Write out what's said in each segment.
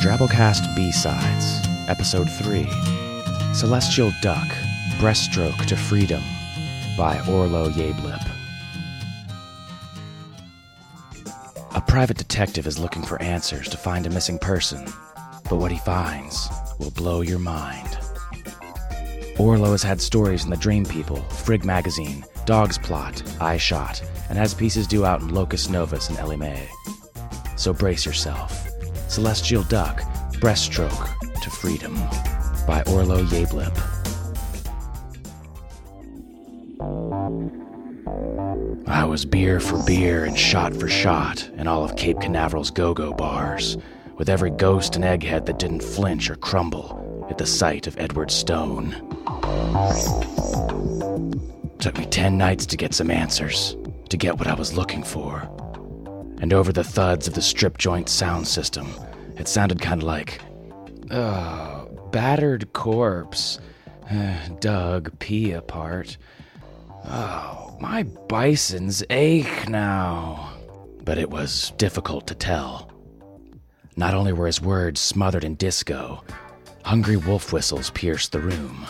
Drabblecast B Sides, Episode 3 Celestial Duck Breaststroke to Freedom by Orlo Yablip. A private detective is looking for answers to find a missing person, but what he finds will blow your mind. Orlo has had stories in the Dream People, Frigg Magazine, Dogzplot, I Shot, and has pieces due out in Locus Novus and elimae. So brace yourself. Celestial Duck, Breaststroke to Freedom by Orlo Yablip. I was beer for beer and shot for shot in all of Cape Canaveral's go-go bars, with every ghost and egghead that didn't flinch or crumble at the sight of Edward Stone. Took me ten nights to get some answers, to get what I was looking for and over the thuds of the strip joint sound system, it sounded kind of like, oh, battered corpse, dug pee apart. Oh, my bisons ache now. But it was difficult to tell. Not only were his words smothered in disco, hungry wolf whistles pierced the room.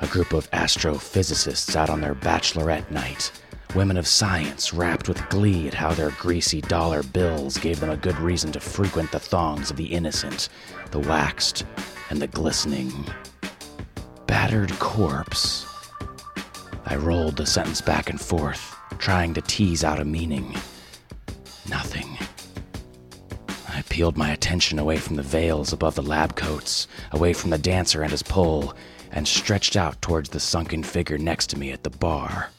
A group of astrophysicists out on their bachelorette night Women of science rapped with glee at how their greasy dollar bills gave them a good reason to frequent the thongs of the innocent, the waxed, and the glistening. Battered corpse. I rolled the sentence back and forth, trying to tease out a meaning. Nothing. I peeled my attention away from the veils above the lab coats, away from the dancer and his pole, and stretched out towards the sunken figure next to me at the bar.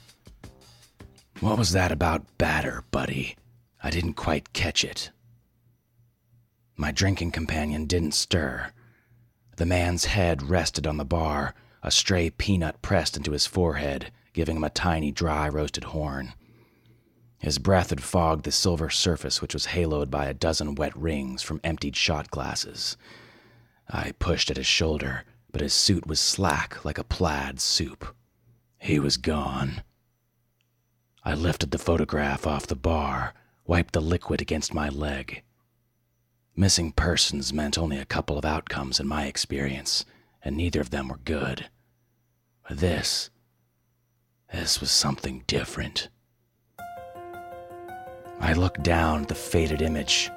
What was that about batter, buddy? I didn't quite catch it. My drinking companion didn't stir. The man's head rested on the bar, a stray peanut pressed into his forehead, giving him a tiny dry roasted horn. His breath had fogged the silver surface, which was haloed by a dozen wet rings from emptied shot glasses. I pushed at his shoulder, but his suit was slack like a plaid soup. He was gone. I lifted the photograph off the bar, wiped the liquid against my leg. Missing persons meant only a couple of outcomes in my experience, and neither of them were good. But this, this was something different. I looked down at the faded image.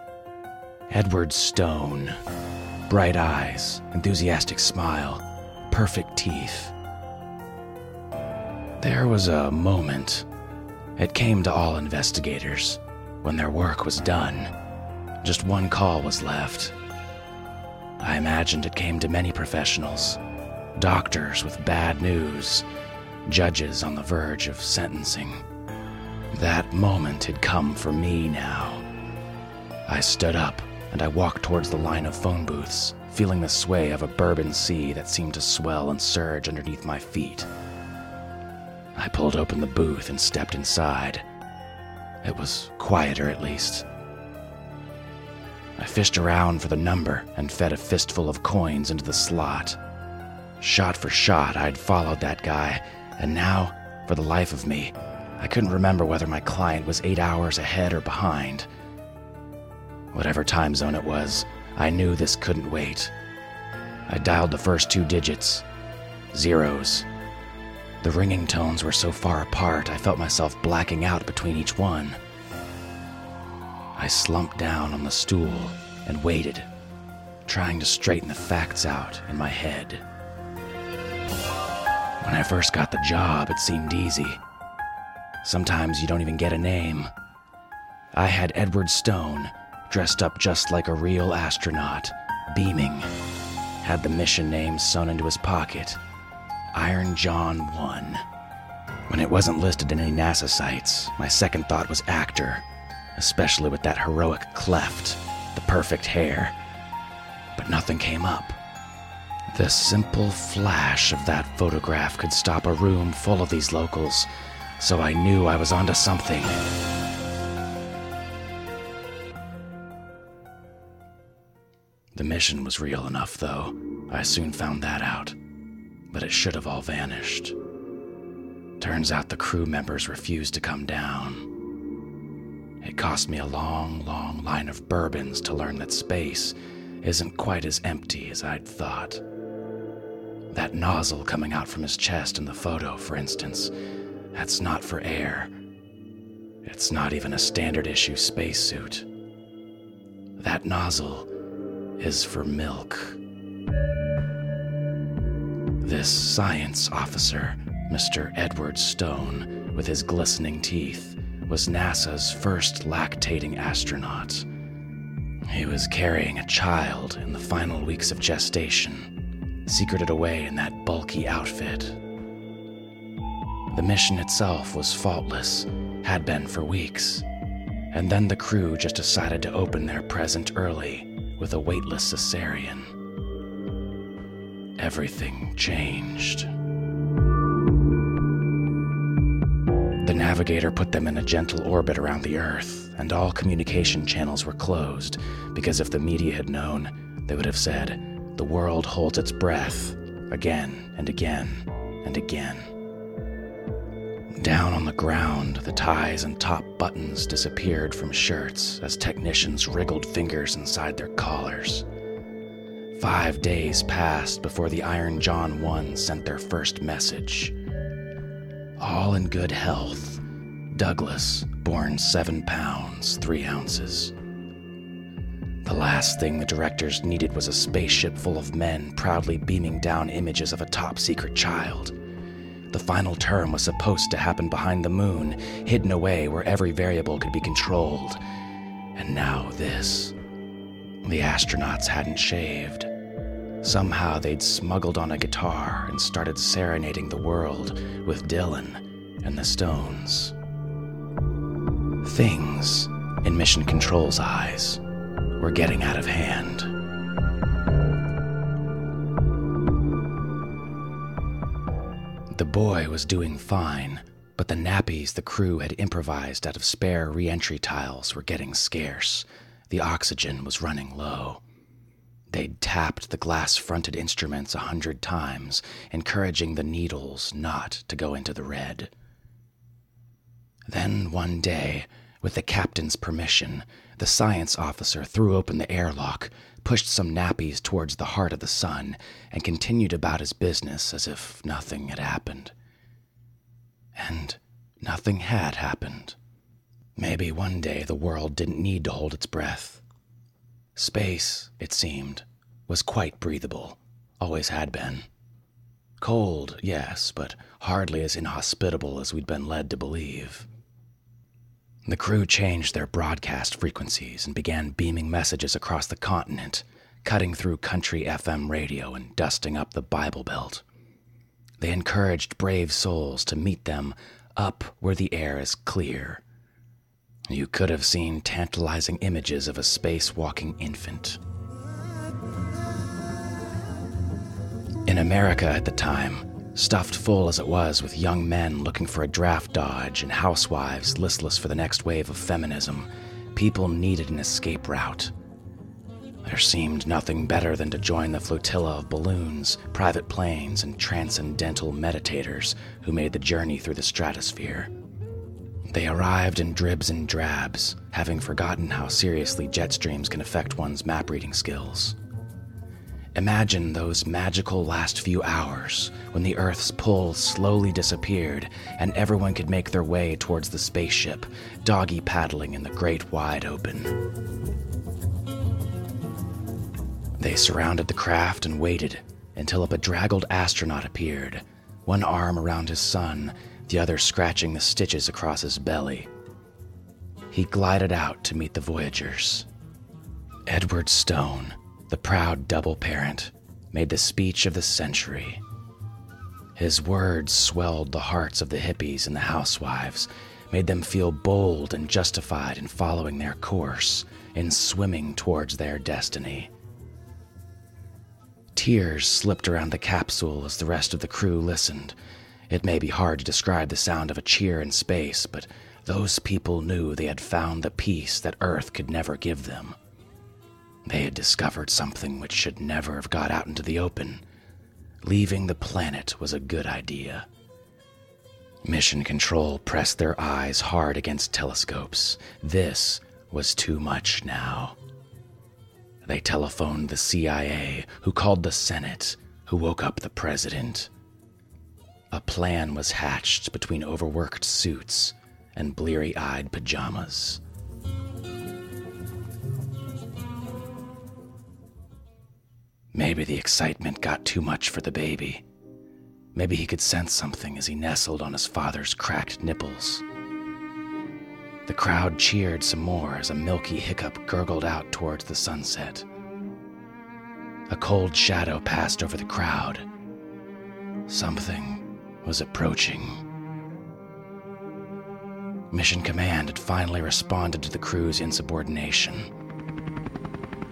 Edward Stone. Bright eyes, enthusiastic smile, perfect teeth. There was a moment it came to all investigators. When their work was done, just one call was left. I imagined it came to many professionals doctors with bad news, judges on the verge of sentencing. That moment had come for me now. I stood up and I walked towards the line of phone booths, feeling the sway of a bourbon sea that seemed to swell and surge underneath my feet. I pulled open the booth and stepped inside. It was quieter, at least. I fished around for the number and fed a fistful of coins into the slot. Shot for shot, I'd followed that guy, and now, for the life of me, I couldn't remember whether my client was eight hours ahead or behind. Whatever time zone it was, I knew this couldn't wait. I dialed the first two digits zeros the ringing tones were so far apart, I felt myself blacking out between each one. I slumped down on the stool and waited, trying to straighten the facts out in my head. When I first got the job, it seemed easy. Sometimes you don't even get a name. I had Edward Stone, dressed up just like a real astronaut, beaming, had the mission name sewn into his pocket Iron John 1. When it wasn't listed in any NASA sites, my second thought was actor, especially with that heroic cleft, the perfect hair. But nothing came up. The simple flash of that photograph could stop a room full of these locals, so I knew I was onto something. The mission was real enough, though. I soon found that out but it should have all vanished. Turns out the crew members refused to come down. It cost me a long, long line of bourbons to learn that space isn't quite as empty as I'd thought. That nozzle coming out from his chest in the photo, for instance, that's not for air. It's not even a standard issue spacesuit. That nozzle is for milk. This science officer, Mr. Edward Stone, with his glistening teeth, was NASA's first lactating astronaut. He was carrying a child in the final weeks of gestation, secreted away in that bulky outfit. The mission itself was faultless, had been for weeks, and then the crew just decided to open their present early with a weightless cesarean. Everything changed. The navigator put them in a gentle orbit around the Earth, and all communication channels were closed because if the media had known, they would have said, The world holds its breath again and again and again. Down on the ground, the ties and top buttons disappeared from shirts as technicians wriggled fingers inside their collars. Five days passed before the Iron John 1 sent their first message all in good health. Douglas, born seven pounds, three ounces. The last thing the directors needed was a spaceship full of men proudly beaming down images of a top secret child. The final term was supposed to happen behind the moon, hidden away where every variable could be controlled. And now this. The astronauts hadn't shaved. Somehow they'd smuggled on a guitar and started serenading the world with Dylan and the Stones. Things, in Mission Control's eyes, were getting out of hand. The boy was doing fine, but the nappies the crew had improvised out of spare reentry tiles were getting scarce. The oxygen was running low. They'd tapped the glass fronted instruments a hundred times, encouraging the needles not to go into the red. Then one day, with the captain's permission, the science officer threw open the airlock, pushed some nappies towards the heart of the sun, and continued about his business as if nothing had happened. And nothing had happened. Maybe one day the world didn't need to hold its breath. Space, it seemed, was quite breathable, always had been. Cold, yes, but hardly as inhospitable as we'd been led to believe. The crew changed their broadcast frequencies and began beaming messages across the continent, cutting through country FM radio and dusting up the Bible Belt. They encouraged brave souls to meet them up where the air is clear you could have seen tantalizing images of a spacewalking infant. In America at the time, stuffed full as it was with young men looking for a draft dodge and housewives listless for the next wave of feminism, people needed an escape route. There seemed nothing better than to join the flotilla of balloons, private planes, and transcendental meditators who made the journey through the stratosphere. They arrived in dribs and drabs, having forgotten how seriously jet streams can affect one's map reading skills. Imagine those magical last few hours when the Earth's pull slowly disappeared and everyone could make their way towards the spaceship, doggy paddling in the great wide open. They surrounded the craft and waited until a bedraggled astronaut appeared, one arm around his son the other scratching the stitches across his belly. He glided out to meet the Voyagers. Edward Stone, the proud double parent, made the speech of the century. His words swelled the hearts of the hippies and the housewives, made them feel bold and justified in following their course, in swimming towards their destiny. Tears slipped around the capsule as the rest of the crew listened, it may be hard to describe the sound of a cheer in space, but those people knew they had found the peace that Earth could never give them. They had discovered something which should never have got out into the open. Leaving the planet was a good idea. Mission Control pressed their eyes hard against telescopes. This was too much now. They telephoned the CIA, who called the Senate, who woke up the president. A plan was hatched between overworked suits and bleary eyed pajamas. Maybe the excitement got too much for the baby. Maybe he could sense something as he nestled on his father's cracked nipples. The crowd cheered some more as a milky hiccup gurgled out towards the sunset. A cold shadow passed over the crowd. Something was approaching. Mission Command had finally responded to the crew's insubordination.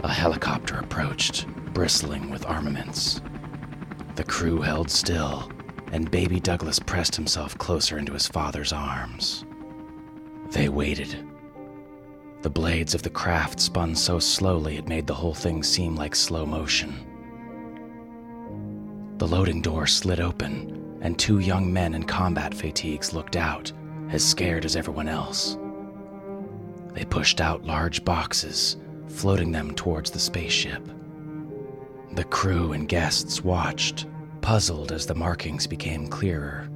A helicopter approached, bristling with armaments. The crew held still, and baby Douglas pressed himself closer into his father's arms. They waited. The blades of the craft spun so slowly it made the whole thing seem like slow motion. The loading door slid open, and two young men in combat fatigues looked out, as scared as everyone else. They pushed out large boxes, floating them towards the spaceship. The crew and guests watched, puzzled as the markings became clearer.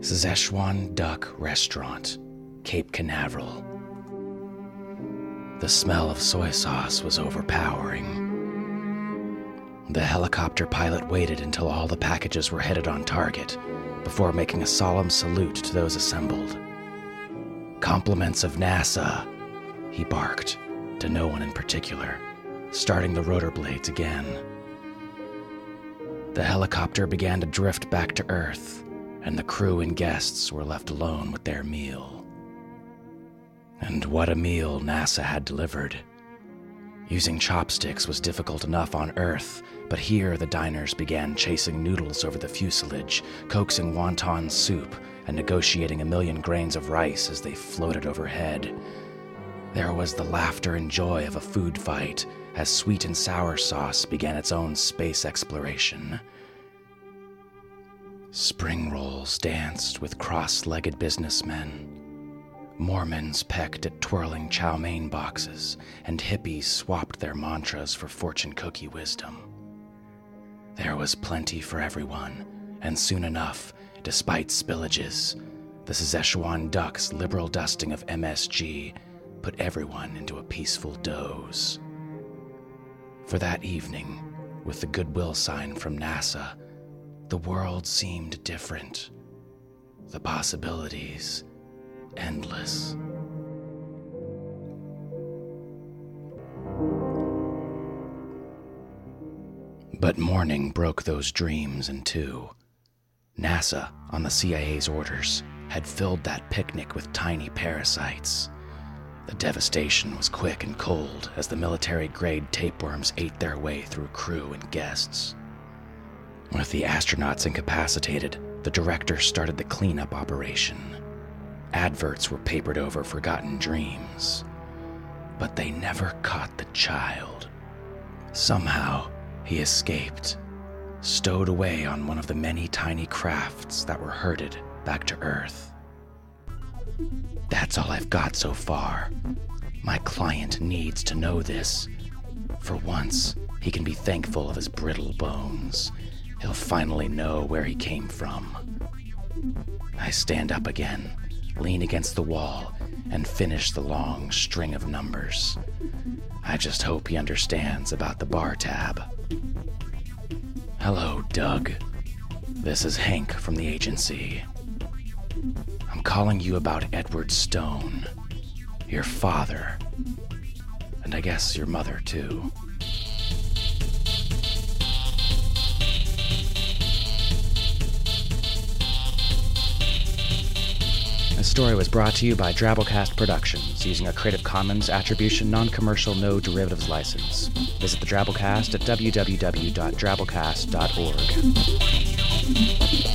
Szechuan Duck Restaurant, Cape Canaveral. The smell of soy sauce was overpowering. The helicopter pilot waited until all the packages were headed on target before making a solemn salute to those assembled. Compliments of NASA, he barked, to no one in particular starting the rotor blades again. The helicopter began to drift back to Earth, and the crew and guests were left alone with their meal. And what a meal NASA had delivered. Using chopsticks was difficult enough on Earth, but here the diners began chasing noodles over the fuselage, coaxing wonton soup, and negotiating a million grains of rice as they floated overhead. There was the laughter and joy of a food fight, as sweet and sour sauce began its own space exploration. Spring rolls danced with cross legged businessmen. Mormons pecked at twirling chow mein boxes, and hippies swapped their mantras for fortune cookie wisdom. There was plenty for everyone, and soon enough, despite spillages, the Szechuan duck's liberal dusting of MSG put everyone into a peaceful doze. For that evening, with the goodwill sign from NASA, the world seemed different. The possibilities endless. But morning broke those dreams in two. NASA, on the CIA's orders, had filled that picnic with tiny parasites. The devastation was quick and cold as the military grade tapeworms ate their way through crew and guests. With the astronauts incapacitated, the director started the cleanup operation. Adverts were papered over forgotten dreams. But they never caught the child. Somehow, he escaped, stowed away on one of the many tiny crafts that were herded back to Earth. That's all I've got so far. My client needs to know this. For once, he can be thankful of his brittle bones. He'll finally know where he came from. I stand up again, lean against the wall, and finish the long string of numbers. I just hope he understands about the bar tab. Hello, Doug. This is Hank from the agency. I'm calling you about Edward Stone, your father, and I guess your mother, too. Story was brought to you by Drabblecast Productions using a Creative Commons Attribution Non Commercial No Derivatives license. Visit the Drabblecast at www.drabblecast.org.